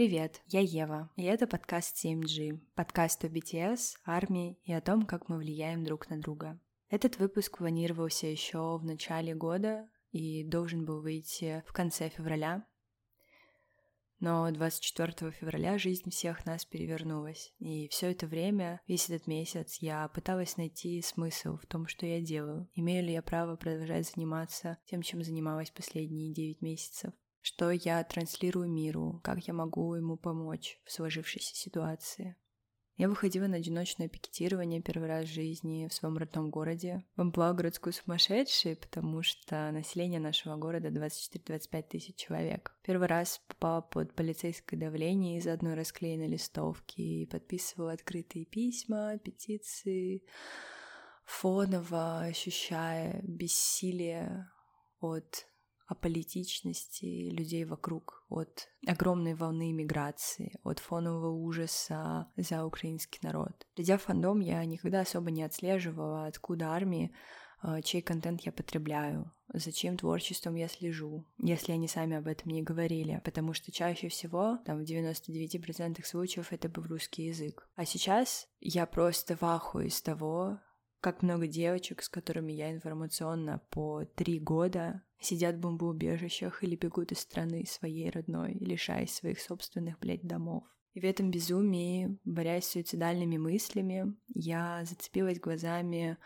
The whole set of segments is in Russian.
Привет, я Ева, и это подкаст 7G, подкаст о BTS, армии и о том, как мы влияем друг на друга. Этот выпуск планировался еще в начале года и должен был выйти в конце февраля, но 24 февраля жизнь всех нас перевернулась. И все это время, весь этот месяц, я пыталась найти смысл в том, что я делаю. Имею ли я право продолжать заниматься тем, чем занималась последние 9 месяцев? Что я транслирую миру? Как я могу ему помочь в сложившейся ситуации? Я выходила на одиночное пикетирование первый раз в жизни в своем родном городе. В амплуа городской сумасшедшей, потому что население нашего города 24-25 тысяч человек. Первый раз попала под полицейское давление из одной расклеенной листовки и подписывала открытые письма, петиции, фоново ощущая бессилие от аполитичности людей вокруг, от огромной волны миграции, от фонового ужаса за украинский народ. Придя в фандом, я никогда особо не отслеживала, откуда армии, а, чей контент я потребляю, за чьим творчеством я слежу, если они сами об этом не говорили, потому что чаще всего, там в 99% случаев это был русский язык. А сейчас я просто в ахуе из того, как много девочек, с которыми я информационно по три года сидят в бомбоубежищах или бегут из страны своей родной, лишаясь своих собственных, блядь, домов. И в этом безумии, борясь с суицидальными мыслями, я зацепилась глазами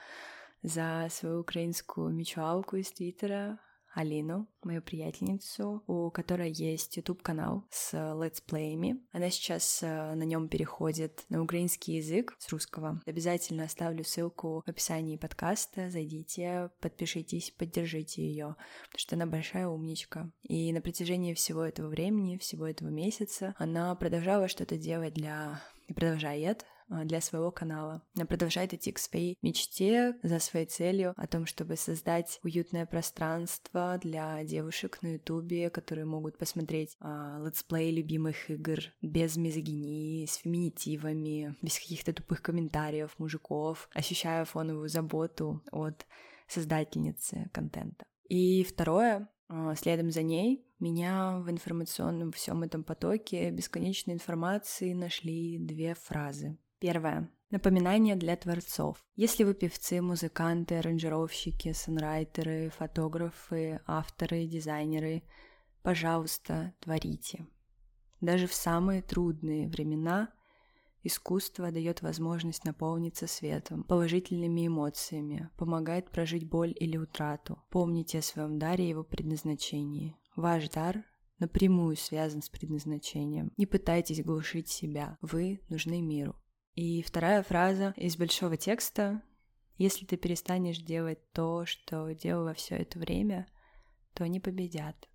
за свою украинскую мечуалку из Твиттера, Алину, мою приятельницу, у которой есть YouTube-канал с летсплеями. Она сейчас э, на нем переходит на украинский язык с русского. Обязательно оставлю ссылку в описании подкаста. Зайдите, подпишитесь, поддержите ее, потому что она большая умничка. И на протяжении всего этого времени, всего этого месяца, она продолжала что-то делать для и продолжает для своего канала. Она продолжает идти к своей мечте, за своей целью о том, чтобы создать уютное пространство для девушек на ютубе, которые могут посмотреть а, летсплей любимых игр без мизогинии, с феминитивами, без каких-то тупых комментариев мужиков, ощущая фоновую заботу от создательницы контента. И второе, а, следом за ней меня в информационном всем этом потоке бесконечной информации нашли две фразы. Первое. Напоминание для творцов. Если вы певцы, музыканты, аранжировщики, сонрайтеры, фотографы, авторы, дизайнеры, пожалуйста, творите. Даже в самые трудные времена искусство дает возможность наполниться светом, положительными эмоциями, помогает прожить боль или утрату. Помните о своем даре и его предназначении. Ваш дар напрямую связан с предназначением. Не пытайтесь глушить себя. Вы нужны миру. И вторая фраза из большого текста. Если ты перестанешь делать то, что делала все это время, то они победят.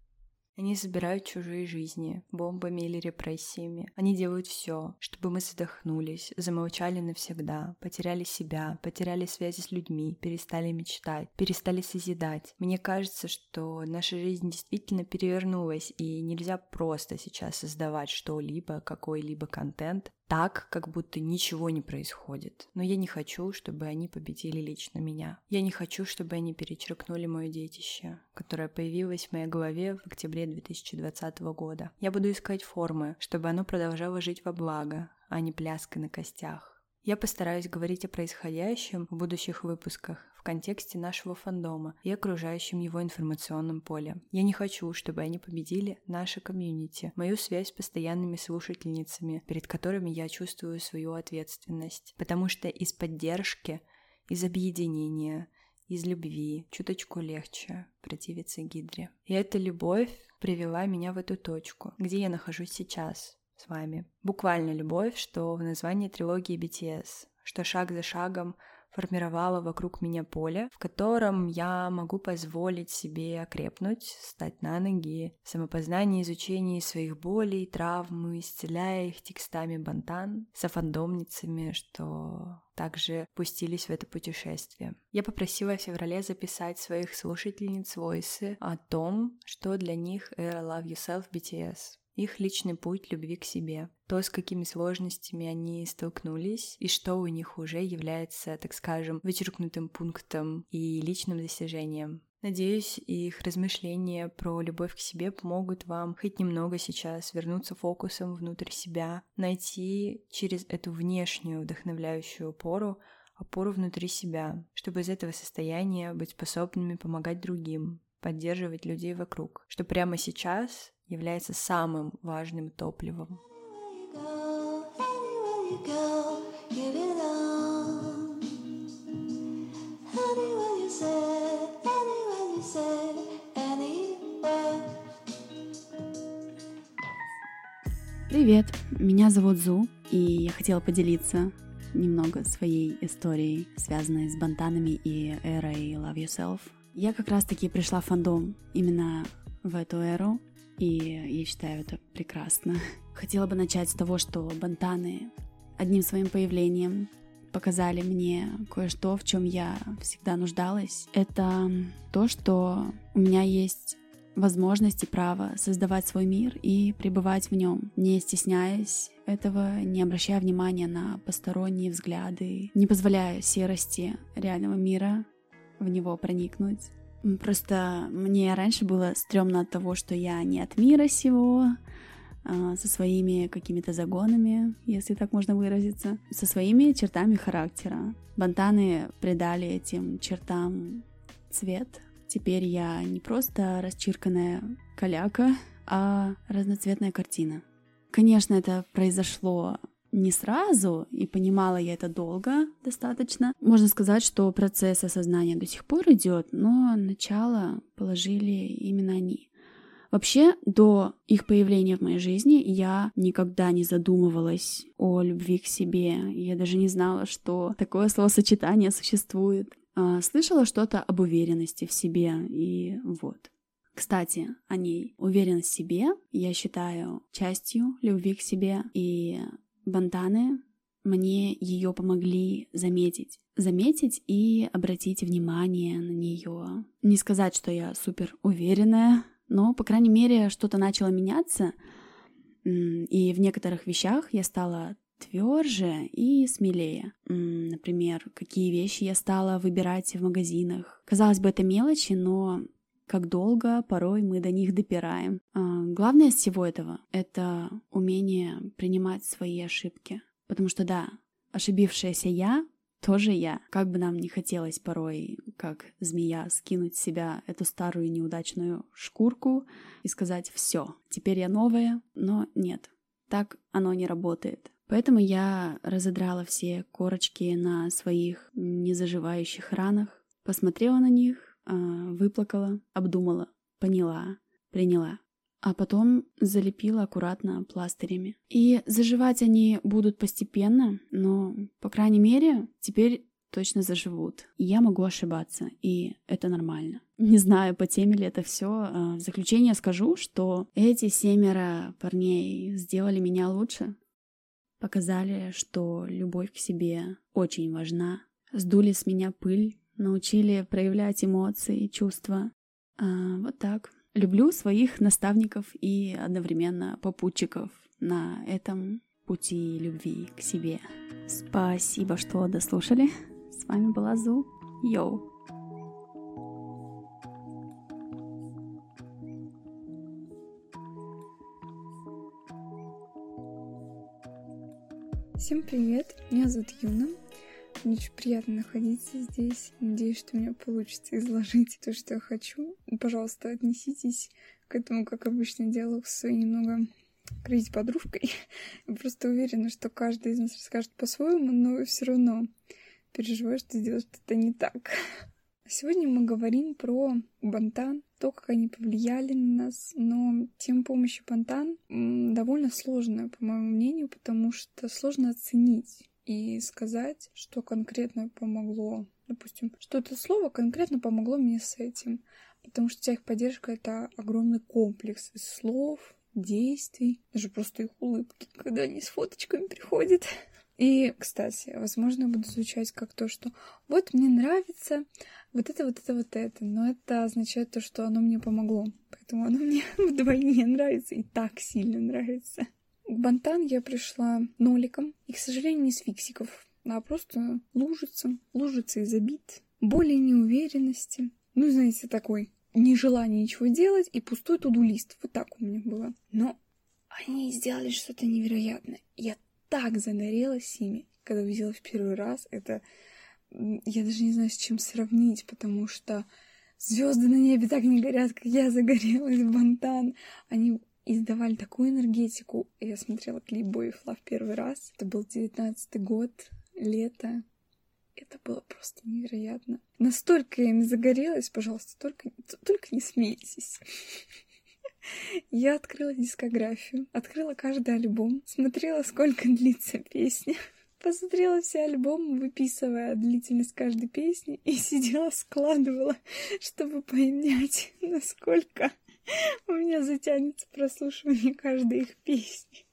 Они забирают чужие жизни бомбами или репрессиями. Они делают все, чтобы мы задохнулись, замолчали навсегда, потеряли себя, потеряли связи с людьми, перестали мечтать, перестали созидать. Мне кажется, что наша жизнь действительно перевернулась, и нельзя просто сейчас создавать что-либо, какой-либо контент, так, как будто ничего не происходит. Но я не хочу, чтобы они победили лично меня. Я не хочу, чтобы они перечеркнули мое детище, которое появилось в моей голове в октябре 2020 года. Я буду искать формы, чтобы оно продолжало жить во благо, а не пляской на костях. Я постараюсь говорить о происходящем в будущих выпусках в контексте нашего фандома и окружающем его информационном поле. Я не хочу, чтобы они победили наше комьюнити, мою связь с постоянными слушательницами, перед которыми я чувствую свою ответственность. Потому что из поддержки, из объединения, из любви чуточку легче противиться Гидре. И эта любовь привела меня в эту точку, где я нахожусь сейчас, с вами. Буквально любовь, что в названии трилогии BTS, что шаг за шагом формировала вокруг меня поле, в котором я могу позволить себе окрепнуть, стать на ноги, самопознание, изучение своих болей, травм, исцеляя их текстами бантан, софандомницами, что также пустились в это путешествие. Я попросила в феврале записать своих слушательниц войсы о том, что для них Era Love Yourself BTS их личный путь любви к себе, то, с какими сложностями они столкнулись, и что у них уже является, так скажем, вычеркнутым пунктом и личным достижением. Надеюсь, их размышления про любовь к себе помогут вам хоть немного сейчас вернуться фокусом внутрь себя, найти через эту внешнюю вдохновляющую опору опору внутри себя, чтобы из этого состояния быть способными помогать другим, поддерживать людей вокруг, что прямо сейчас является самым важным топливом. Привет, меня зовут Зу, и я хотела поделиться немного своей историей, связанной с бантанами и эрой Love Yourself. Я как раз-таки пришла в фандом именно в эту эру, и я считаю это прекрасно. Хотела бы начать с того, что бантаны одним своим появлением показали мне кое-что, в чем я всегда нуждалась. Это то, что у меня есть возможность и право создавать свой мир и пребывать в нем, не стесняясь этого, не обращая внимания на посторонние взгляды, не позволяя серости реального мира в него проникнуть. Просто мне раньше было стрёмно от того, что я не от мира сего, а, со своими какими-то загонами, если так можно выразиться, со своими чертами характера. Бантаны придали этим чертам цвет, Теперь я не просто расчирканная каляка, а разноцветная картина. Конечно, это произошло не сразу, и понимала я это долго достаточно. Можно сказать, что процесс осознания до сих пор идет, но начало положили именно они. Вообще, до их появления в моей жизни я никогда не задумывалась о любви к себе. Я даже не знала, что такое словосочетание существует. А, слышала что-то об уверенности в себе, и вот. Кстати, о ней. Уверенность в себе я считаю частью любви к себе, и бантаны мне ее помогли заметить. Заметить и обратить внимание на нее. Не сказать, что я супер уверенная, но, по крайней мере, что-то начало меняться, и в некоторых вещах я стала тверже и смелее. Например, какие вещи я стала выбирать в магазинах. Казалось бы, это мелочи, но как долго порой мы до них допираем. А, главное из всего этого — это умение принимать свои ошибки. Потому что да, ошибившаяся я тоже я. Как бы нам не хотелось порой, как змея, скинуть с себя эту старую неудачную шкурку и сказать «все, теперь я новая», но нет, так оно не работает. Поэтому я разодрала все корочки на своих незаживающих ранах, посмотрела на них, выплакала, обдумала, поняла, приняла. А потом залепила аккуратно пластырями. И заживать они будут постепенно, но, по крайней мере, теперь точно заживут. Я могу ошибаться, и это нормально. Не знаю, по теме ли это все. А, в заключение скажу, что эти семеро парней сделали меня лучше, Показали, что любовь к себе очень важна. Сдули с меня пыль, научили проявлять эмоции чувства. А, вот так. Люблю своих наставников и одновременно попутчиков на этом пути любви к себе. Спасибо, что дослушали. С вами была Зу. Йоу! Всем привет, меня зовут Юна. Мне очень приятно находиться здесь. Надеюсь, что у меня получится изложить то, что я хочу. Пожалуйста, отнеситесь к этому, как обычно делаю, с своей немного кризис подружкой. Я просто уверена, что каждый из нас расскажет по-своему, но все равно переживаю, что сделать что-то не так. Сегодня мы говорим про бантан, то, как они повлияли на нас, но тем помощи бантан довольно сложная, по моему мнению, потому что сложно оценить и сказать, что конкретно помогло. Допустим, что это слово конкретно помогло мне с этим, потому что вся поддержка — это огромный комплекс из слов, действий, даже просто их улыбки, когда они с фоточками приходят. И, кстати, возможно, я буду звучать как то, что вот мне нравится вот это, вот это, вот это. Но это означает то, что оно мне помогло. Поэтому оно мне вдвойне нравится и так сильно нравится. К бантан я пришла ноликом. И, к сожалению, не с фиксиков, а просто лужица. Лужица из обид, боли неуверенности. ну, знаете, такой нежелание ничего делать и пустой туду-лист. Вот так у меня было. Но они сделали что-то невероятное. Я так загорелась ими, когда увидела в первый раз. Это я даже не знаю, с чем сравнить, потому что звезды на небе так не горят, как я загорелась, Бантан. Они издавали такую энергетику. Я смотрела клип Boy Love первый раз. Это был девятнадцатый год, лето. Это было просто невероятно. Настолько я ими загорелась, пожалуйста, только, только не смейтесь. Я открыла дискографию, открыла каждый альбом, смотрела, сколько длится песня, посмотрела все альбомы, выписывая длительность каждой песни, и сидела, складывала, чтобы понять, насколько у меня затянется прослушивание каждой их песни.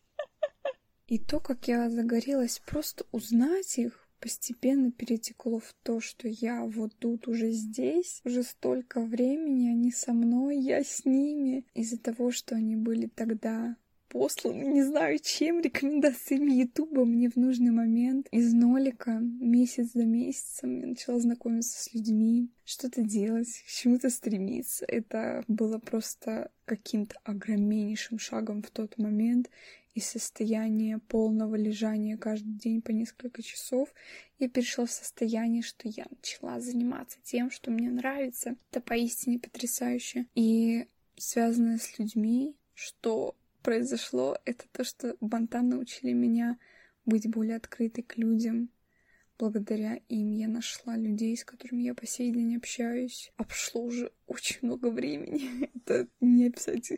И то, как я загорелась просто узнать их, постепенно перетекло в то, что я вот тут уже здесь, уже столько времени, они со мной, я с ними. Из-за того, что они были тогда посланы, не знаю чем, рекомендациями Ютуба мне в нужный момент из нолика месяц за месяцем я начала знакомиться с людьми, что-то делать, к чему-то стремиться. Это было просто каким-то огромнейшим шагом в тот момент из состояния полного лежания каждый день по несколько часов, я перешла в состояние, что я начала заниматься тем, что мне нравится. Это поистине потрясающе. И связанное с людьми, что произошло, это то, что Бантан научили меня быть более открытой к людям. Благодаря им я нашла людей, с которыми я по сей день общаюсь. А прошло уже очень много времени. Это не описать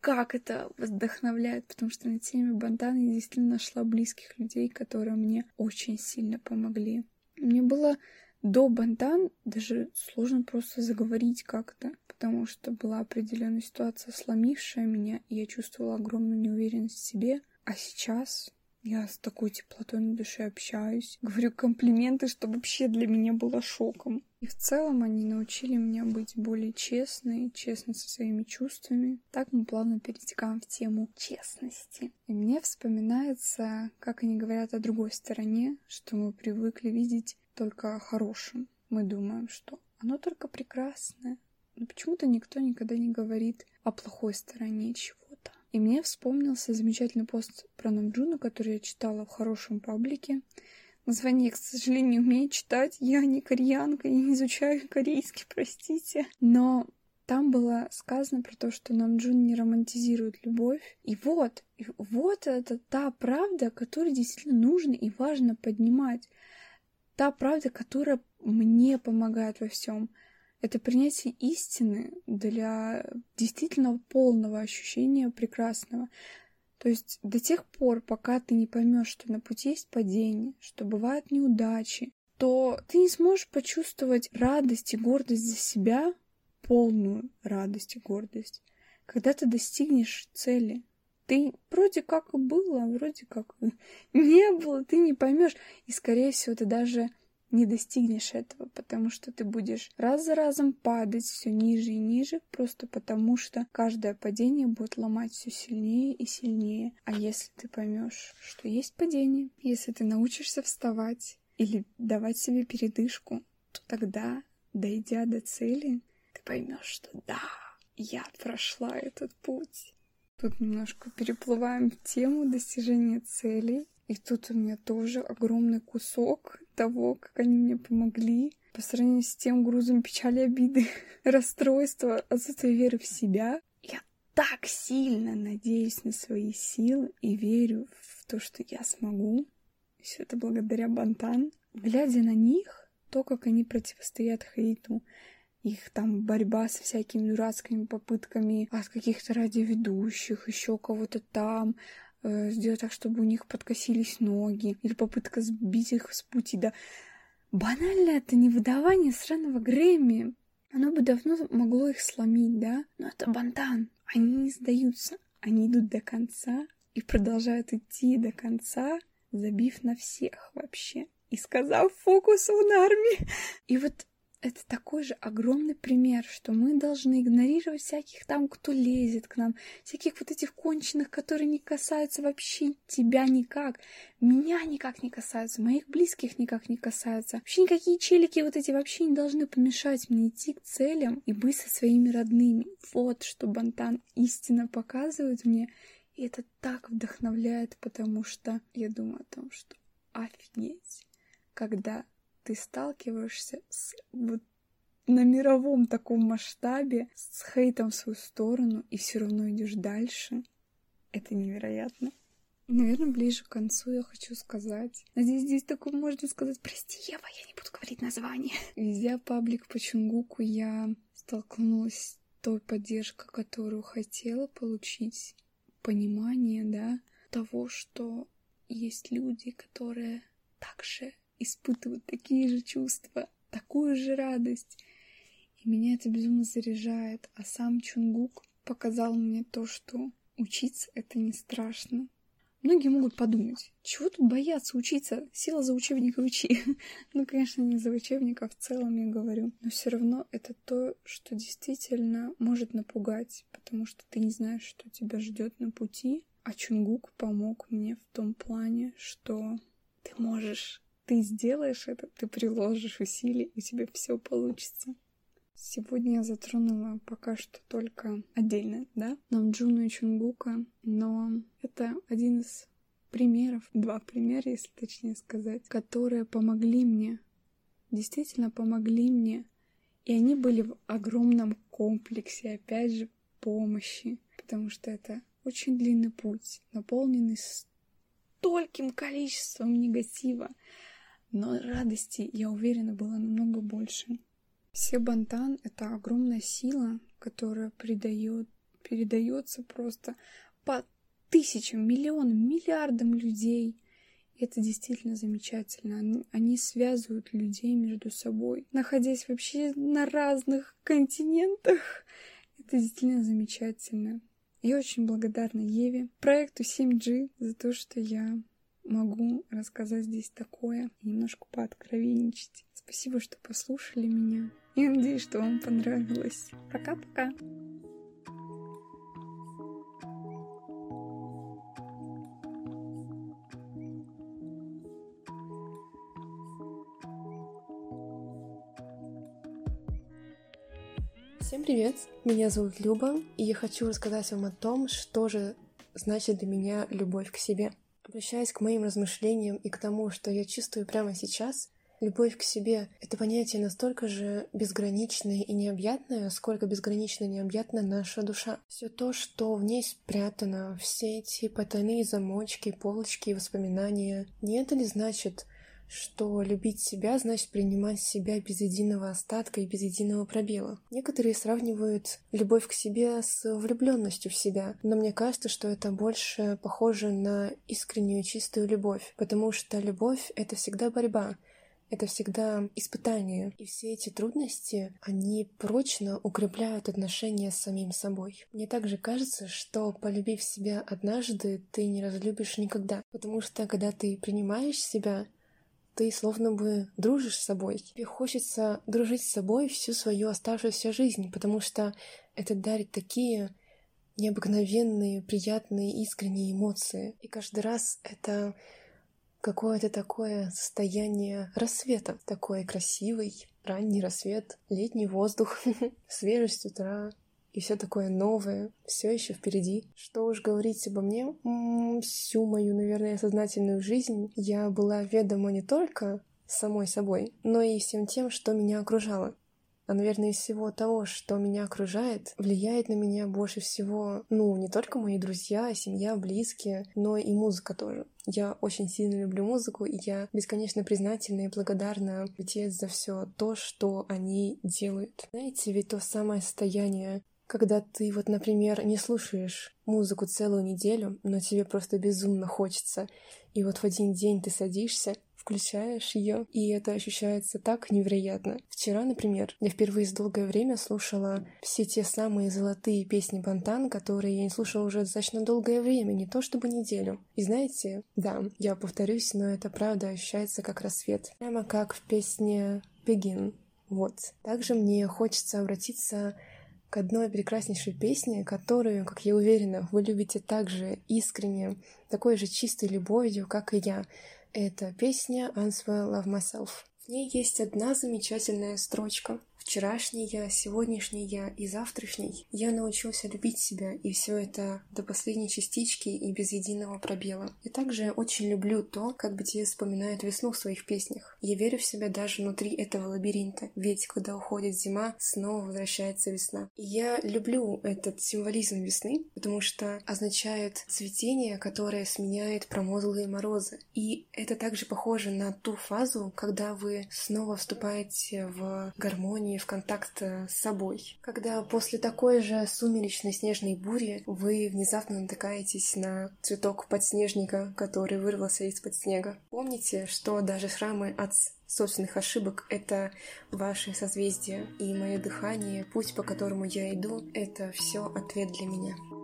как это вдохновляет, потому что на теме Бантана я действительно нашла близких людей, которые мне очень сильно помогли. Мне было до Бантан даже сложно просто заговорить как-то, потому что была определенная ситуация, сломившая меня, и я чувствовала огромную неуверенность в себе. А сейчас я с такой теплотой на душе общаюсь, говорю комплименты, что вообще для меня было шоком. И в целом они научили меня быть более честной, честной со своими чувствами. Так мы плавно перетекаем в тему честности. И мне вспоминается, как они говорят о другой стороне, что мы привыкли видеть только хорошим. Мы думаем, что оно только прекрасное. Но почему-то никто никогда не говорит о плохой стороне чего и мне вспомнился замечательный пост про Намджуна, который я читала в хорошем паблике. Название я, к сожалению, не умею читать. Я не кореянка, я не изучаю корейский, простите. Но там было сказано про то, что Намджун не романтизирует любовь. И вот, и вот это та правда, которую действительно нужно и важно поднимать. Та правда, которая мне помогает во всем это принятие истины для действительно полного ощущения прекрасного. То есть до тех пор, пока ты не поймешь, что на пути есть падение, что бывают неудачи, то ты не сможешь почувствовать радость и гордость за себя, полную радость и гордость, когда ты достигнешь цели. Ты вроде как и было, вроде как не было, ты не поймешь. И, скорее всего, ты даже не достигнешь этого, потому что ты будешь раз за разом падать все ниже и ниже, просто потому что каждое падение будет ломать все сильнее и сильнее. А если ты поймешь, что есть падение, если ты научишься вставать или давать себе передышку, то тогда, дойдя до цели, ты поймешь, что да, я прошла этот путь. Тут немножко переплываем в тему достижения целей. И тут у меня тоже огромный кусок того, как они мне помогли по сравнению с тем грузом печали, обиды, расстройства, отсутствия веры в себя. Я так сильно надеюсь на свои силы и верю в то, что я смогу. Все это благодаря Бантан. Глядя на них, то, как они противостоят хейту, их там борьба со всякими дурацкими попытками от каких-то радиоведущих, еще кого-то там, Э, сделать так, чтобы у них подкосились ноги, или попытка сбить их с пути, да. Банально это не выдавание сраного Грэмми. Оно бы давно могло их сломить, да? Но это бантан. Они не сдаются. Они идут до конца и продолжают идти до конца, забив на всех вообще. И сказав фокус в армии. И вот это такой же огромный пример, что мы должны игнорировать всяких там, кто лезет к нам, всяких вот этих конченых, которые не касаются вообще тебя никак, меня никак не касаются, моих близких никак не касаются. Вообще никакие челики вот эти вообще не должны помешать мне идти к целям и быть со своими родными. Вот что Бантан истинно показывает мне, и это так вдохновляет, потому что я думаю о том, что офигеть, когда ты сталкиваешься с вот на мировом таком масштабе с хейтом в свою сторону и все равно идешь дальше. Это невероятно. Наверное, ближе к концу я хочу сказать. Надеюсь, здесь такое можно сказать. Прости, Ева, я не буду говорить название. Везя паблик по Чунгуку, я столкнулась с той поддержкой, которую хотела получить. Понимание, да, того, что есть люди, которые также испытывают такие же чувства, такую же радость. И меня это безумно заряжает. А сам Чунгук показал мне то, что учиться это не страшно. Многие могут подумать, чего тут бояться учиться? Сила за учебник и учи. ну, конечно, не за учебник, а в целом я говорю. Но все равно это то, что действительно может напугать, потому что ты не знаешь, что тебя ждет на пути. А Чунгук помог мне в том плане, что ты можешь ты сделаешь это, ты приложишь усилий, у тебя все получится. Сегодня я затронула пока что только отдельно, да, Намджуну и Чунгука, но это один из примеров, два примера, если точнее сказать, которые помогли мне, действительно помогли мне, и они были в огромном комплексе, опять же, помощи, потому что это очень длинный путь, наполненный стольким количеством негатива, но радости, я уверена, было намного больше. Все бантан — это огромная сила, которая придает, передается просто по тысячам, миллионам, миллиардам людей. Это действительно замечательно. Они связывают людей между собой, находясь вообще на разных континентах. Это действительно замечательно. Я очень благодарна Еве, проекту 7G за то, что я могу рассказать здесь такое немножко пооткровенничать. Спасибо, что послушали меня. Я надеюсь, что вам понравилось. Пока-пока! Всем привет! Меня зовут Люба, и я хочу рассказать вам о том, что же значит для меня любовь к себе. Обращаясь к моим размышлениям и к тому, что я чувствую прямо сейчас, любовь к себе — это понятие настолько же безграничное и необъятное, сколько безгранично необъятна наша душа. Все то, что в ней спрятано, все эти потайные замочки, полочки, воспоминания, не это ли значит, что любить себя значит принимать себя без единого остатка и без единого пробела. Некоторые сравнивают любовь к себе с влюбленностью в себя, но мне кажется, что это больше похоже на искреннюю чистую любовь, потому что любовь — это всегда борьба, это всегда испытание. И все эти трудности, они прочно укрепляют отношения с самим собой. Мне также кажется, что полюбив себя однажды, ты не разлюбишь никогда. Потому что когда ты принимаешь себя, ты словно бы дружишь с собой. Тебе хочется дружить с собой всю свою оставшуюся жизнь, потому что это дарит такие необыкновенные, приятные, искренние эмоции. И каждый раз это какое-то такое состояние рассвета, такой красивый, ранний рассвет, летний воздух, свежесть утра, и все такое новое, все еще впереди. Что уж говорить обо мне, м-м, всю мою, наверное, сознательную жизнь я была ведома не только самой собой, но и всем тем, что меня окружало. А, наверное, из всего того, что меня окружает, влияет на меня больше всего, ну, не только мои друзья, семья, близкие, но и музыка тоже. Я очень сильно люблю музыку, и я бесконечно признательна и благодарна BTS за все то, что они делают. Знаете, ведь то самое состояние когда ты вот, например, не слушаешь музыку целую неделю, но тебе просто безумно хочется, и вот в один день ты садишься, включаешь ее, и это ощущается так невероятно. Вчера, например, я впервые за долгое время слушала все те самые золотые песни Бантан, которые я не слушала уже достаточно долгое время, не то чтобы неделю. И знаете, да, я повторюсь, но это правда ощущается как рассвет. Прямо как в песне «Begin», Вот. Также мне хочется обратиться к одной прекраснейшей песне, которую, как я уверена, вы любите так же искренне, такой же чистой любовью, как и я. Это песня Answer Love Myself. В ней есть одна замечательная строчка. Вчерашний я, сегодняшний я и завтрашний я научился любить себя, и все это до последней частички и без единого пробела. И также очень люблю то, как BTS вспоминает весну в своих песнях. Я верю в себя даже внутри этого лабиринта, ведь когда уходит зима, снова возвращается весна. И я люблю этот символизм весны, потому что означает цветение, которое сменяет промозглые морозы. И это также похоже на ту фазу, когда вы снова вступаете в гармонию в контакт э, с собой. Когда после такой же сумеречной снежной бури вы внезапно натыкаетесь на цветок подснежника, который вырвался из-под снега. Помните, что даже шрамы от собственных ошибок — это ваше созвездие, и мое дыхание, путь, по которому я иду — это все ответ для меня.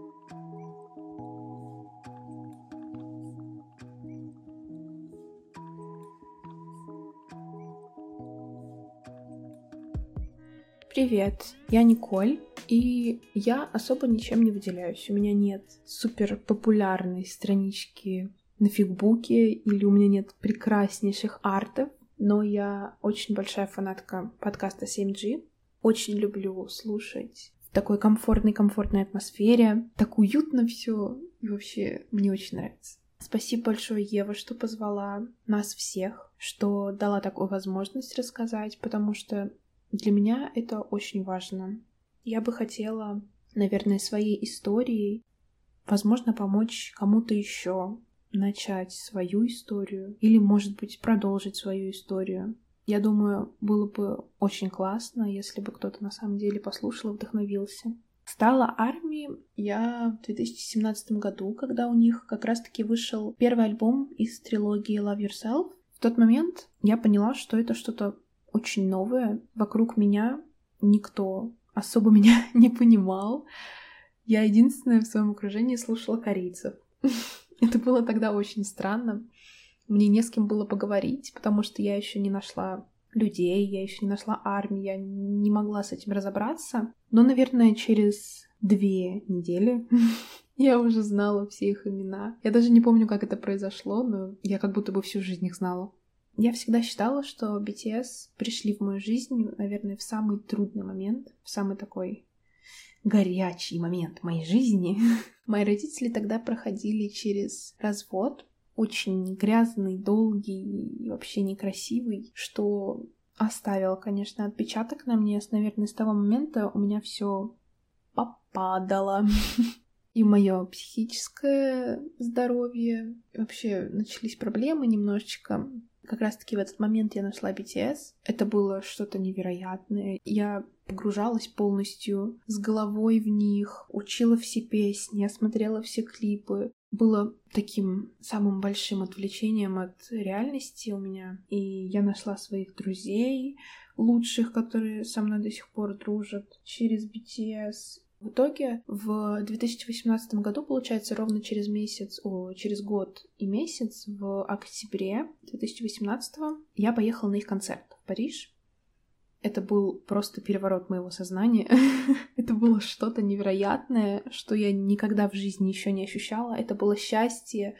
Привет, я Николь, и я особо ничем не выделяюсь. У меня нет супер популярной странички на фигбуке или у меня нет прекраснейших артов, но я очень большая фанатка подкаста 7G. Очень люблю слушать в такой комфортной-комфортной атмосфере. Так уютно все, и вообще мне очень нравится. Спасибо большое, Ева, что позвала нас всех, что дала такую возможность рассказать, потому что для меня это очень важно. Я бы хотела, наверное, своей историей, возможно, помочь кому-то еще начать свою историю или, может быть, продолжить свою историю. Я думаю, было бы очень классно, если бы кто-то на самом деле послушал и вдохновился. Стала армией я в 2017 году, когда у них как раз-таки вышел первый альбом из трилогии Love Yourself. В тот момент я поняла, что это что-то очень новое. Вокруг меня никто особо меня не понимал. Я единственная в своем окружении слушала корейцев. Это было тогда очень странно. Мне не с кем было поговорить, потому что я еще не нашла людей, я еще не нашла армии, я не могла с этим разобраться. Но, наверное, через две недели я уже знала все их имена. Я даже не помню, как это произошло, но я как будто бы всю жизнь их знала. Я всегда считала, что BTS пришли в мою жизнь, наверное, в самый трудный момент, в самый такой горячий момент моей жизни. Мои родители тогда проходили через развод, очень грязный, долгий и вообще некрасивый, что оставил, конечно, отпечаток на мне. Наверное, с того момента у меня все попадало. И мое психическое здоровье. Вообще начались проблемы немножечко. Как раз-таки в этот момент я нашла BTS. Это было что-то невероятное. Я погружалась полностью с головой в них, учила все песни, я смотрела все клипы. Было таким самым большим отвлечением от реальности у меня. И я нашла своих друзей, лучших, которые со мной до сих пор дружат через BTS. В итоге в 2018 году, получается, ровно через месяц, о, через год и месяц, в октябре 2018 я поехала на их концерт в Париж. Это был просто переворот моего сознания. Это было что-то невероятное, что я никогда в жизни еще не ощущала. Это было счастье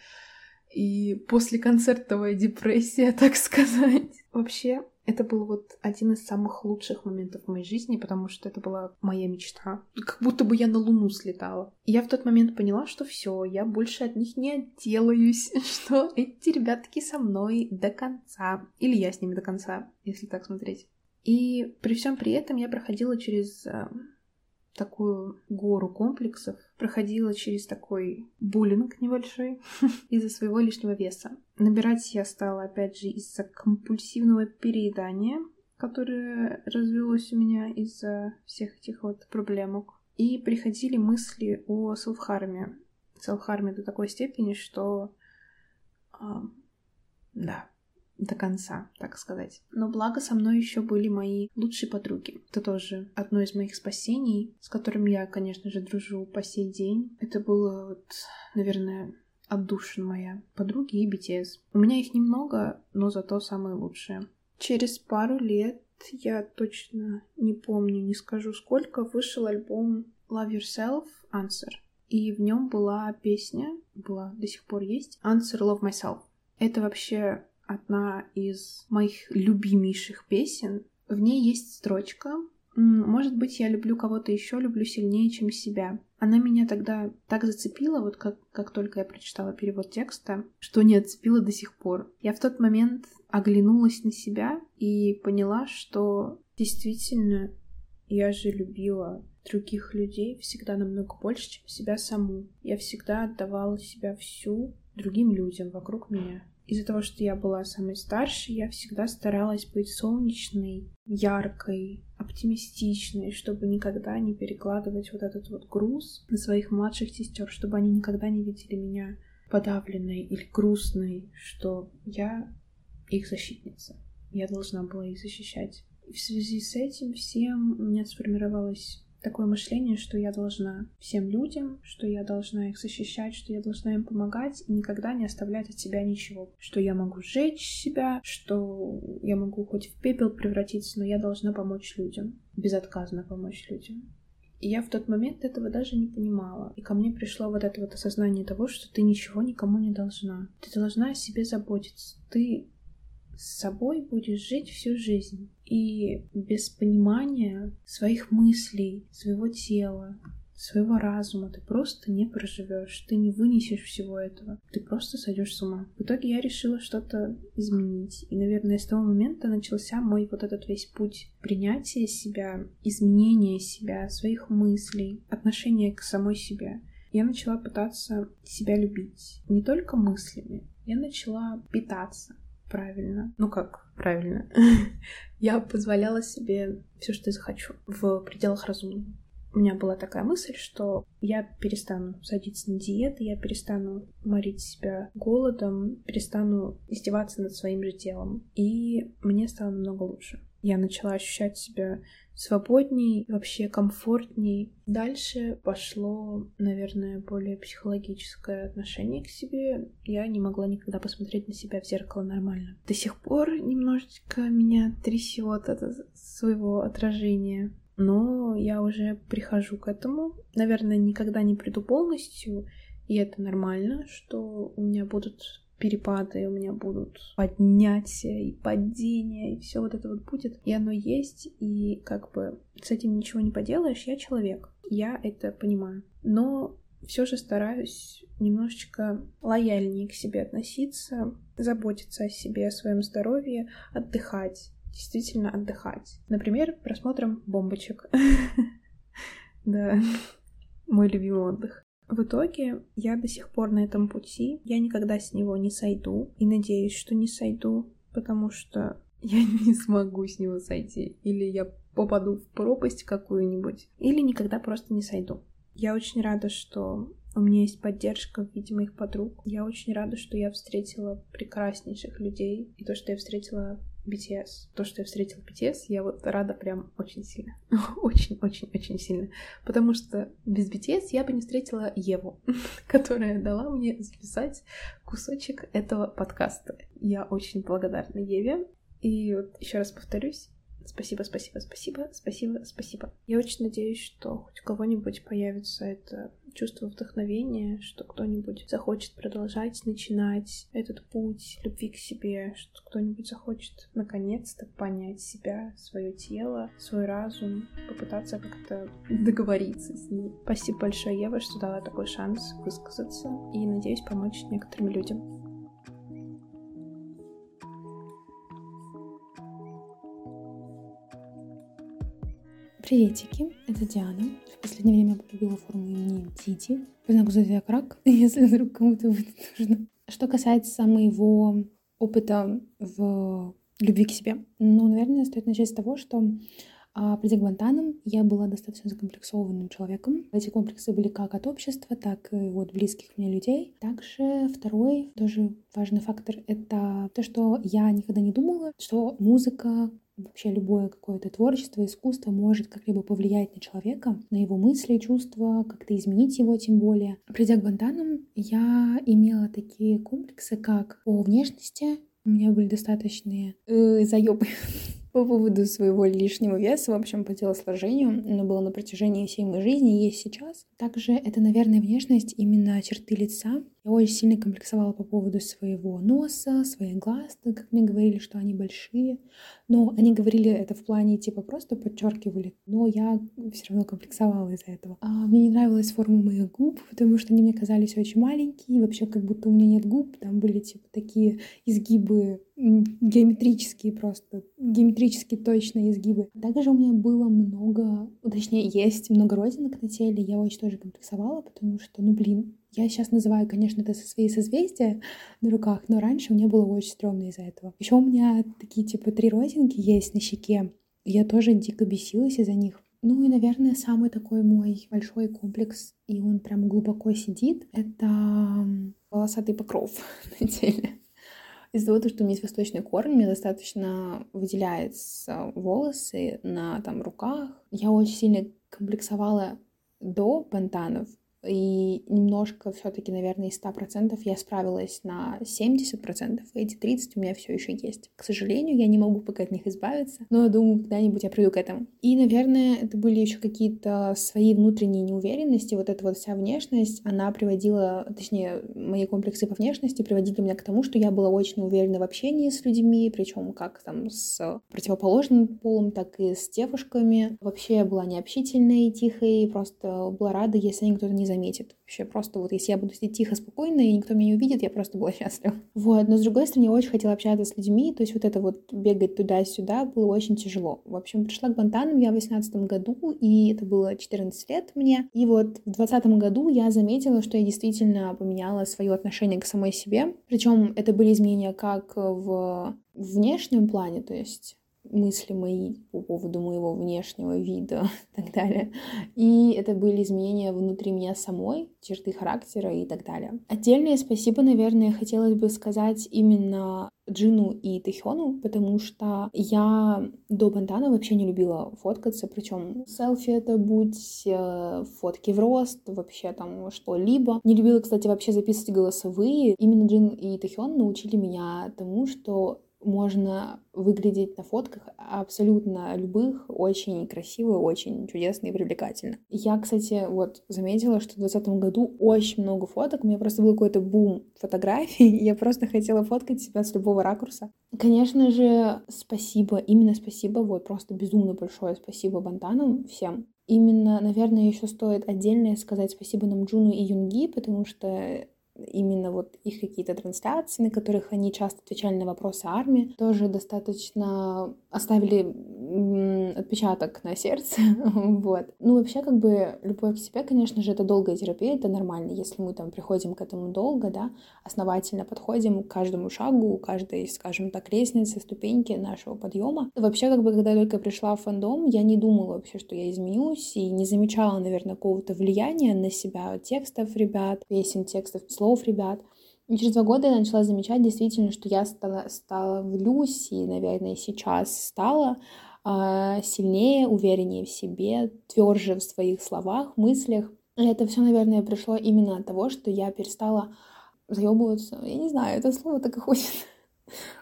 и послеконцертовая депрессия, так сказать. Вообще, это был вот один из самых лучших моментов в моей жизни, потому что это была моя мечта. Как будто бы я на Луну слетала. И я в тот момент поняла, что все, я больше от них не отделаюсь, что эти ребятки со мной до конца. Или я с ними до конца, если так смотреть. И при всем при этом я проходила через э, такую гору комплексов, проходила через такой буллинг небольшой из-за своего лишнего веса. Набирать я стала, опять же, из-за компульсивного переедания, которое развелось у меня из-за всех этих вот проблемок. И приходили мысли о селфхарме. Селфхарме до такой степени, что... Э, да, до конца, так сказать. Но благо со мной еще были мои лучшие подруги. Это тоже одно из моих спасений, с которым я, конечно же, дружу по сей день. Это было, вот, наверное, отдушина моя. Подруги и BTS. У меня их немного, но зато самые лучшие. Через пару лет я точно не помню, не скажу сколько, вышел альбом Love Yourself Answer. И в нем была песня, была, до сих пор есть, Answer Love Myself. Это вообще одна из моих любимейших песен. В ней есть строчка может быть, я люблю кого-то еще, люблю сильнее, чем себя. Она меня тогда так зацепила, вот как, как только я прочитала перевод текста, что не отцепила до сих пор. Я в тот момент оглянулась на себя и поняла, что действительно я же любила других людей всегда намного больше, чем себя саму. Я всегда отдавала себя всю другим людям вокруг меня. Из-за того, что я была самой старшей, я всегда старалась быть солнечной, яркой, оптимистичной, чтобы никогда не перекладывать вот этот вот груз на своих младших сестер, чтобы они никогда не видели меня подавленной или грустной, что я их защитница. Я должна была их защищать. И в связи с этим всем у меня сформировалась такое мышление, что я должна всем людям, что я должна их защищать, что я должна им помогать и никогда не оставлять от себя ничего. Что я могу сжечь себя, что я могу хоть в пепел превратиться, но я должна помочь людям. Безотказно помочь людям. И я в тот момент этого даже не понимала. И ко мне пришло вот это вот осознание того, что ты ничего никому не должна. Ты должна о себе заботиться. Ты с собой будешь жить всю жизнь. И без понимания своих мыслей, своего тела, своего разума ты просто не проживешь, ты не вынесешь всего этого, ты просто сойдешь с ума. В итоге я решила что-то изменить. И, наверное, с того момента начался мой вот этот весь путь принятия себя, изменения себя, своих мыслей, отношения к самой себе. Я начала пытаться себя любить не только мыслями, я начала питаться правильно. Ну как правильно? я позволяла себе все, что я захочу, в пределах разумного. У меня была такая мысль, что я перестану садиться на диеты, я перестану морить себя голодом, перестану издеваться над своим же телом. И мне стало намного лучше. Я начала ощущать себя свободней, вообще комфортней. Дальше пошло, наверное, более психологическое отношение к себе. Я не могла никогда посмотреть на себя в зеркало нормально. До сих пор немножечко меня трясет от своего отражения. Но я уже прихожу к этому. Наверное, никогда не приду полностью, и это нормально, что у меня будут перепады, у меня будут поднятия и падения, и все вот это вот будет. И оно есть, и как бы с этим ничего не поделаешь, я человек. Я это понимаю. Но все же стараюсь немножечко лояльнее к себе относиться, заботиться о себе, о своем здоровье, отдыхать, действительно отдыхать. Например, просмотром бомбочек. Да, мой любимый отдых. В итоге я до сих пор на этом пути, я никогда с него не сойду, и надеюсь, что не сойду, потому что я не смогу с него сойти, или я попаду в пропасть какую-нибудь, или никогда просто не сойду. Я очень рада, что у меня есть поддержка в виде моих подруг. Я очень рада, что я встретила прекраснейших людей, и то, что я встретила BTS. То, что я встретила BTS, я вот рада прям очень сильно. Очень-очень-очень сильно. Потому что без BTS я бы не встретила Еву, которая дала мне записать кусочек этого подкаста. Я очень благодарна Еве. И вот еще раз повторюсь, Спасибо, спасибо, спасибо, спасибо, спасибо. Я очень надеюсь, что хоть у кого-нибудь появится это чувство вдохновения, что кто-нибудь захочет продолжать начинать этот путь любви к себе, что кто-нибудь захочет наконец-то понять себя, свое тело, свой разум, попытаться как-то договориться с ним. Спасибо большое, Ева, что дала такой шанс высказаться и надеюсь помочь некоторым людям. Приветики, это Диана. В последнее время полюбила форму имени Тити. По знаку зодиак рак, если вдруг кому-то будет нужно. Что касается моего опыта в любви к себе, ну, наверное, стоит начать с того, что а придя к Бантанам, я была достаточно закомплексованным человеком. Эти комплексы были как от общества, так и от близких мне людей. Также второй, тоже важный фактор, это то, что я никогда не думала, что музыка, вообще любое какое-то творчество, искусство может как-либо повлиять на человека, на его мысли, чувства, как-то изменить его тем более. Придя к Бантанам, я имела такие комплексы, как по внешности, у меня были достаточные э, заебы по поводу своего лишнего веса, в общем, по телосложению, но было на протяжении всей моей жизни есть сейчас. Также это, наверное, внешность, именно черты лица. Я очень сильно комплексовала по поводу своего носа, своих глаз, так как мне говорили, что они большие. Но они говорили это в плане, типа, просто подчеркивали. Но я все равно комплексовала из-за этого. А мне не нравилась форма моих губ, потому что они мне казались очень маленькие. Вообще, как будто у меня нет губ. Там были, типа, такие изгибы геометрические просто, геометрически точные изгибы. Также у меня было много, точнее, есть много родинок на теле, я очень тоже комплексовала, потому что, ну, блин, я сейчас называю, конечно, это свои созвездия на руках, но раньше мне было очень стрёмно из-за этого. Еще у меня такие, типа, три родинки есть на щеке, я тоже дико бесилась из-за них. Ну и, наверное, самый такой мой большой комплекс, и он прям глубоко сидит, это волосатый покров на теле. Из-за того, что у меня есть восточный корень, мне достаточно выделяются волосы на там руках. Я очень сильно комплексовала до бантанов, и немножко все-таки, наверное, из 100% я справилась на 70%, и эти 30 у меня все еще есть. К сожалению, я не могу пока от них избавиться, но я думаю, когда-нибудь я приду к этому. И, наверное, это были еще какие-то свои внутренние неуверенности, вот эта вот вся внешность, она приводила, точнее, мои комплексы по внешности приводили меня к тому, что я была очень уверена в общении с людьми, причем как там с противоположным полом, так и с девушками. Вообще я была необщительной, тихой, просто была рада, если они кто-то не заметит. Вообще просто вот если я буду сидеть тихо, спокойно, и никто меня не увидит, я просто была счастлива. Вот, но с другой стороны, я очень хотела общаться с людьми, то есть вот это вот бегать туда-сюда было очень тяжело. В общем, пришла к Бантанам я в 18 году, и это было 14 лет мне. И вот в 20 году я заметила, что я действительно поменяла свое отношение к самой себе. Причем это были изменения как в внешнем плане, то есть мысли мои по поводу моего внешнего вида и так далее. И это были изменения внутри меня самой, черты характера и так далее. Отдельное спасибо, наверное, хотелось бы сказать именно Джину и Тэхёну, потому что я до Бантана вообще не любила фоткаться, причем селфи это будь, э, фотки в рост, вообще там что-либо. Не любила, кстати, вообще записывать голосовые. Именно Джин и Тэхён научили меня тому, что можно выглядеть на фотках абсолютно любых очень красиво, очень чудесно и привлекательно. Я, кстати, вот заметила, что в 2020 году очень много фоток, у меня просто был какой-то бум фотографий, я просто хотела фоткать себя с любого ракурса. Конечно же, спасибо, именно спасибо, вот просто безумно большое спасибо Бантанам всем. Именно, наверное, еще стоит отдельно сказать спасибо нам Джуну и Юнги, потому что именно вот их какие-то трансляции, на которых они часто отвечали на вопросы армии, тоже достаточно оставили отпечаток на сердце, вот. Ну, вообще, как бы, любовь к себе, конечно же, это долгая терапия, это нормально, если мы там приходим к этому долго, да, основательно подходим к каждому шагу, каждой, скажем так, лестнице, ступеньки нашего подъема. Вообще, как бы, когда я только пришла в фандом, я не думала вообще, что я изменюсь, и не замечала, наверное, какого-то влияния на себя текстов ребят, песен, текстов, слов ребят. И через два года я начала замечать действительно, что я стала, стала влюсь, и, наверное, сейчас стала э, сильнее, увереннее в себе, тверже в своих словах, мыслях. И это все, наверное, пришло именно от того, что я перестала заебываться. Я не знаю, это слово так и хочет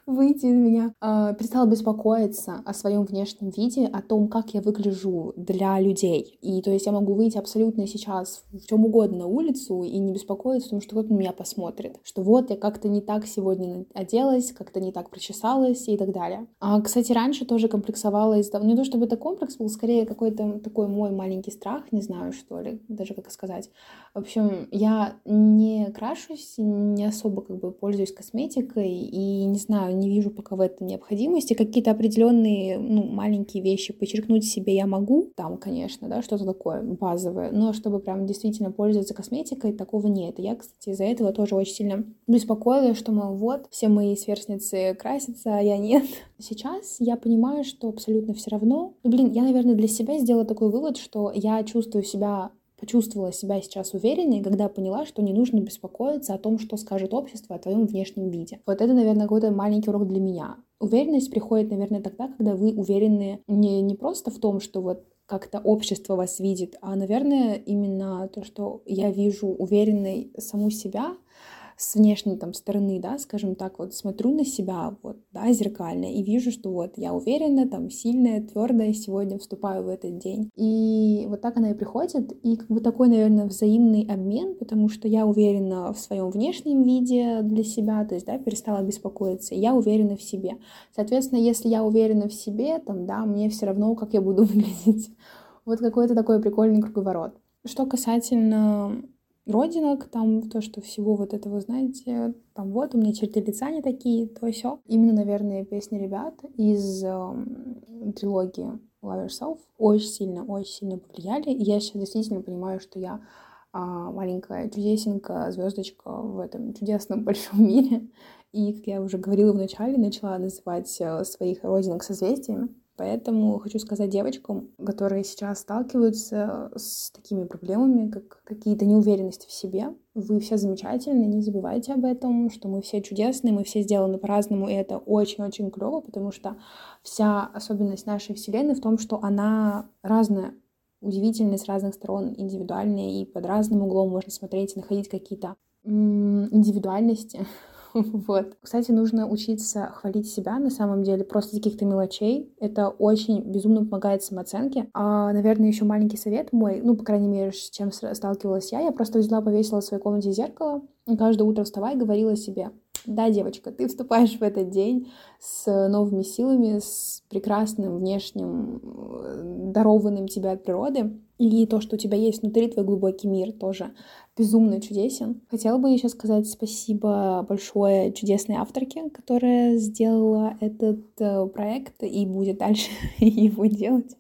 выйти из меня. Э, перестала беспокоиться о своем внешнем виде, о том, как я выгляжу для людей. И то есть я могу выйти абсолютно сейчас в чем угодно на улицу и не беспокоиться о том, что кто-то на меня посмотрит. Что вот я как-то не так сегодня оделась, как-то не так причесалась и так далее. А, кстати, раньше тоже комплексовала из-за... Не то чтобы это комплекс был, скорее какой-то такой мой маленький страх, не знаю, что ли, даже как сказать. В общем, я не крашусь, не особо как бы пользуюсь косметикой и не знаю, не вижу пока в этом необходимости. Какие-то определенные, ну, маленькие вещи подчеркнуть себе я могу, там, конечно, да, что-то такое базовое, но чтобы прям действительно пользоваться косметикой, такого нет. Я, кстати, из-за этого тоже очень сильно беспокоилась, что, мол, вот, все мои сверстницы красятся, а я нет. Сейчас я понимаю, что абсолютно все равно. Ну, блин, я, наверное, для себя сделала такой вывод, что я чувствую себя почувствовала себя сейчас увереннее, когда поняла, что не нужно беспокоиться о том, что скажет общество о твоем внешнем виде. Вот это, наверное, какой-то маленький урок для меня. Уверенность приходит, наверное, тогда, когда вы уверены не, не просто в том, что вот как-то общество вас видит, а, наверное, именно то, что я вижу уверенной саму себя, с внешней там стороны, да, скажем так, вот смотрю на себя, вот, да, зеркально, и вижу, что вот я уверена, там, сильная, твердая, сегодня вступаю в этот день. И вот так она и приходит, и как бы такой, наверное, взаимный обмен, потому что я уверена в своем внешнем виде для себя, то есть, да, перестала беспокоиться, я уверена в себе. Соответственно, если я уверена в себе, там, да, мне все равно, как я буду выглядеть. Вот какой-то такой прикольный круговорот. Что касательно родинок, там то, что всего вот этого, знаете, там вот у меня черты лица не такие, то все. Именно, наверное, песни ребят из э, трилогии Love Yourself очень сильно, очень сильно повлияли. И я сейчас действительно понимаю, что я э, маленькая чудесенькая звездочка в этом чудесном большом мире. И, как я уже говорила в начале, начала называть э, своих родинок созвездиями. Поэтому хочу сказать девочкам, которые сейчас сталкиваются с такими проблемами, как какие-то неуверенности в себе, вы все замечательны, не забывайте об этом, что мы все чудесные, мы все сделаны по-разному, и это очень-очень клево, потому что вся особенность нашей Вселенной в том, что она разная, удивительная с разных сторон, индивидуальная, и под разным углом можно смотреть и находить какие-то индивидуальности Вот. Кстати, нужно учиться хвалить себя на самом деле просто каких-то мелочей. Это очень безумно помогает самооценке. А, наверное, еще маленький совет мой, ну, по крайней мере, с чем сталкивалась я. Я просто взяла, повесила в своей комнате зеркало, и каждое утро вставая говорила себе, да, девочка, ты вступаешь в этот день с новыми силами, с прекрасным внешним, э, дарованным тебе от природы. И то, что у тебя есть внутри, твой глубокий мир тоже безумно чудесен. Хотела бы еще сказать спасибо большое чудесной авторке, которая сделала этот э, проект и будет дальше его делать.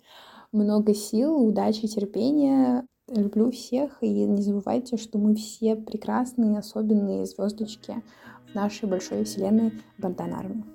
Много сил, удачи, терпения. Люблю всех и не забывайте, что мы все прекрасные, особенные звездочки в нашей большой вселенной Бантан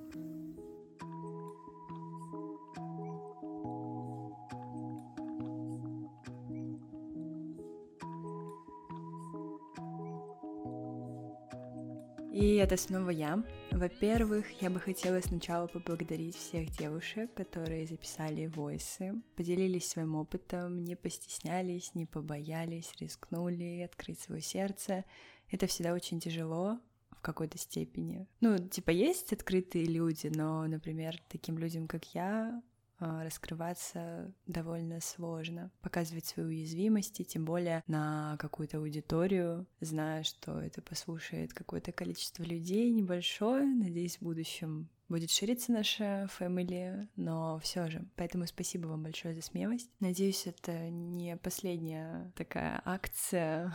И это снова я. Во-первых, я бы хотела сначала поблагодарить всех девушек, которые записали войсы, поделились своим опытом, не постеснялись, не побоялись, рискнули открыть свое сердце. Это всегда очень тяжело, в какой-то степени. Ну, типа, есть открытые люди, но, например, таким людям, как я, раскрываться довольно сложно, показывать свои уязвимости, тем более на какую-то аудиторию, зная, что это послушает какое-то количество людей небольшое. Надеюсь, в будущем будет шириться наша фэмили, но все же. Поэтому спасибо вам большое за смелость. Надеюсь, это не последняя такая акция,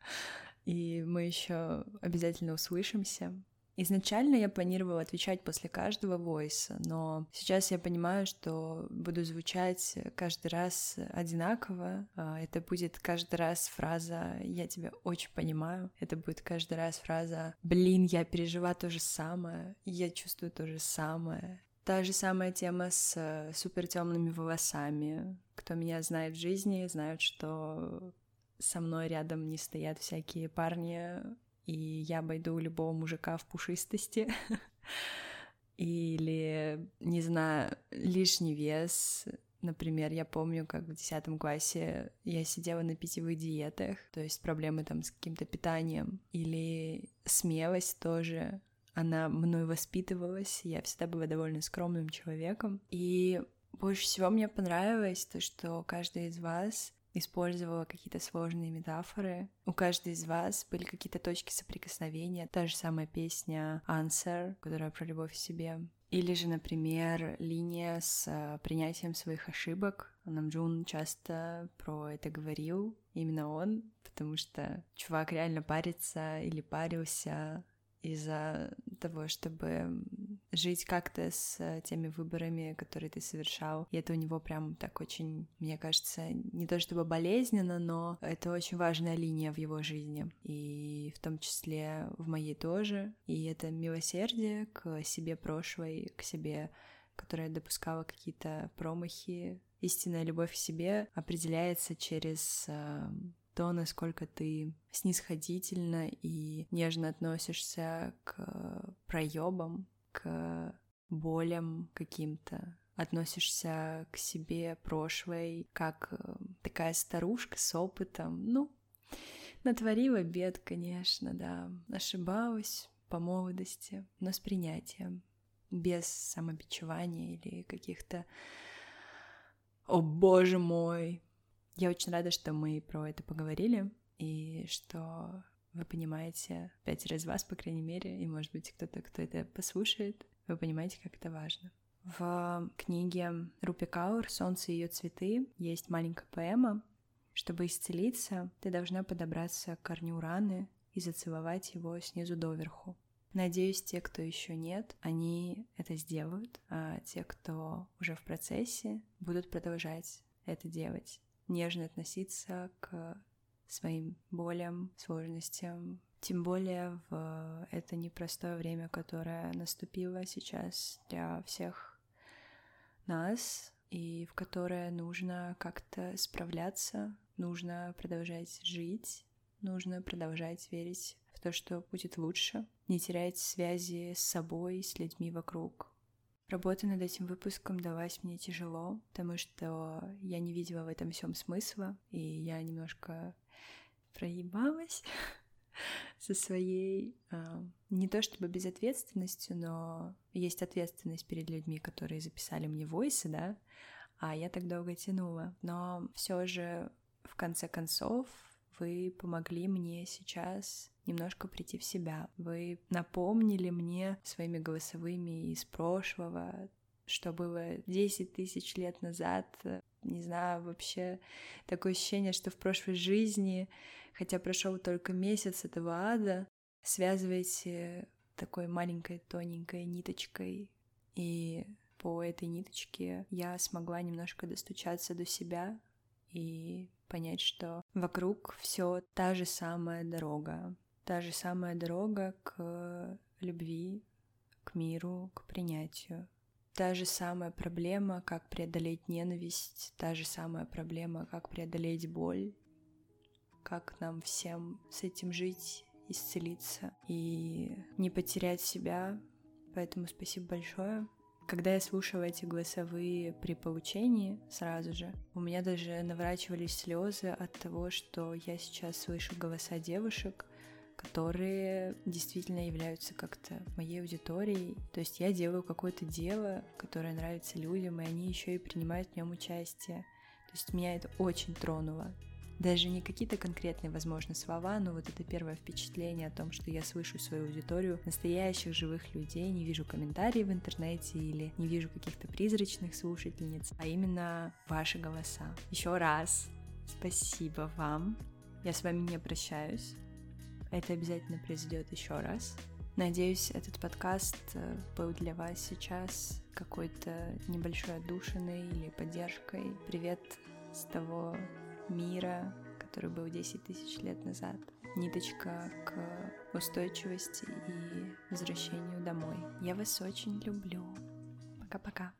и мы еще обязательно услышимся. Изначально я планировала отвечать после каждого войса, но сейчас я понимаю, что буду звучать каждый раз одинаково. А, это будет каждый раз фраза «я тебя очень понимаю». Это будет каждый раз фраза «блин, я пережила то же самое, я чувствую то же самое». Та же самая тема с супер темными волосами. Кто меня знает в жизни, знают, что со мной рядом не стоят всякие парни и я обойду любого мужика в пушистости. Или, не знаю, лишний вес. Например, я помню, как в десятом классе я сидела на питьевых диетах, то есть проблемы там с каким-то питанием. Или смелость тоже, она мной воспитывалась, я всегда была довольно скромным человеком. И больше всего мне понравилось то, что каждый из вас использовала какие-то сложные метафоры. У каждой из вас были какие-то точки соприкосновения. Та же самая песня Answer, которая про любовь к себе. Или же, например, линия с э, принятием своих ошибок. Намджун часто про это говорил, именно он, потому что чувак реально парится или парился из-за того, чтобы жить как-то с э, теми выборами, которые ты совершал. И это у него прям так очень, мне кажется, не то чтобы болезненно, но это очень важная линия в его жизни. И в том числе в моей тоже. И это милосердие к себе прошлой, к себе которая допускала какие-то промахи. Истинная любовь к себе определяется через э, то, насколько ты снисходительно и нежно относишься к проебам, к болям каким-то, относишься к себе прошлой как э, такая старушка с опытом. Ну, Натворила бед, конечно, да. Ошибалась по молодости, но с принятием, без самобичевания или каких-то «О, боже мой!» Я очень рада, что мы про это поговорили, и что вы понимаете, пятеро из вас, по крайней мере, и, может быть, кто-то, кто это послушает, вы понимаете, как это важно. В книге Рупи Каур «Солнце и ее цветы» есть маленькая поэма. Чтобы исцелиться, ты должна подобраться к корню раны и зацеловать его снизу доверху. Надеюсь, те, кто еще нет, они это сделают, а те, кто уже в процессе, будут продолжать это делать. Нежно относиться к своим болям, сложностям, тем более в это непростое время, которое наступило сейчас для всех нас, и в которое нужно как-то справляться, нужно продолжать жить, нужно продолжать верить в то, что будет лучше, не терять связи с собой, с людьми вокруг. Работа над этим выпуском далась мне тяжело, потому что я не видела в этом всем смысла, и я немножко проебалась со своей э, не то чтобы безответственностью, но есть ответственность перед людьми, которые записали мне войсы, да, а я так долго тянула. Но все же в конце концов вы помогли мне сейчас немножко прийти в себя. Вы напомнили мне своими голосовыми из прошлого, что было 10 тысяч лет назад. Не знаю, вообще такое ощущение, что в прошлой жизни, хотя прошел только месяц этого ада, связываете такой маленькой тоненькой ниточкой. И по этой ниточке я смогла немножко достучаться до себя и понять, что вокруг все та же самая дорога, та же самая дорога к любви, к миру, к принятию. Та же самая проблема, как преодолеть ненависть, та же самая проблема, как преодолеть боль, как нам всем с этим жить, исцелиться и не потерять себя. Поэтому спасибо большое. Когда я слушала эти голосовые при получении сразу же, у меня даже наворачивались слезы от того, что я сейчас слышу голоса девушек, которые действительно являются как-то моей аудиторией. То есть я делаю какое-то дело, которое нравится людям, и они еще и принимают в нем участие. То есть меня это очень тронуло. Даже не какие-то конкретные, возможно, слова, но вот это первое впечатление о том, что я слышу свою аудиторию, настоящих живых людей, не вижу комментариев в интернете или не вижу каких-то призрачных слушательниц, а именно ваши голоса. Еще раз спасибо вам. Я с вами не прощаюсь. Это обязательно произойдет еще раз. Надеюсь, этот подкаст э, был для вас сейчас какой-то небольшой отдушиной или поддержкой. Привет с того мира, который был 10 тысяч лет назад. Ниточка к устойчивости и возвращению домой. Я вас очень люблю. Пока-пока.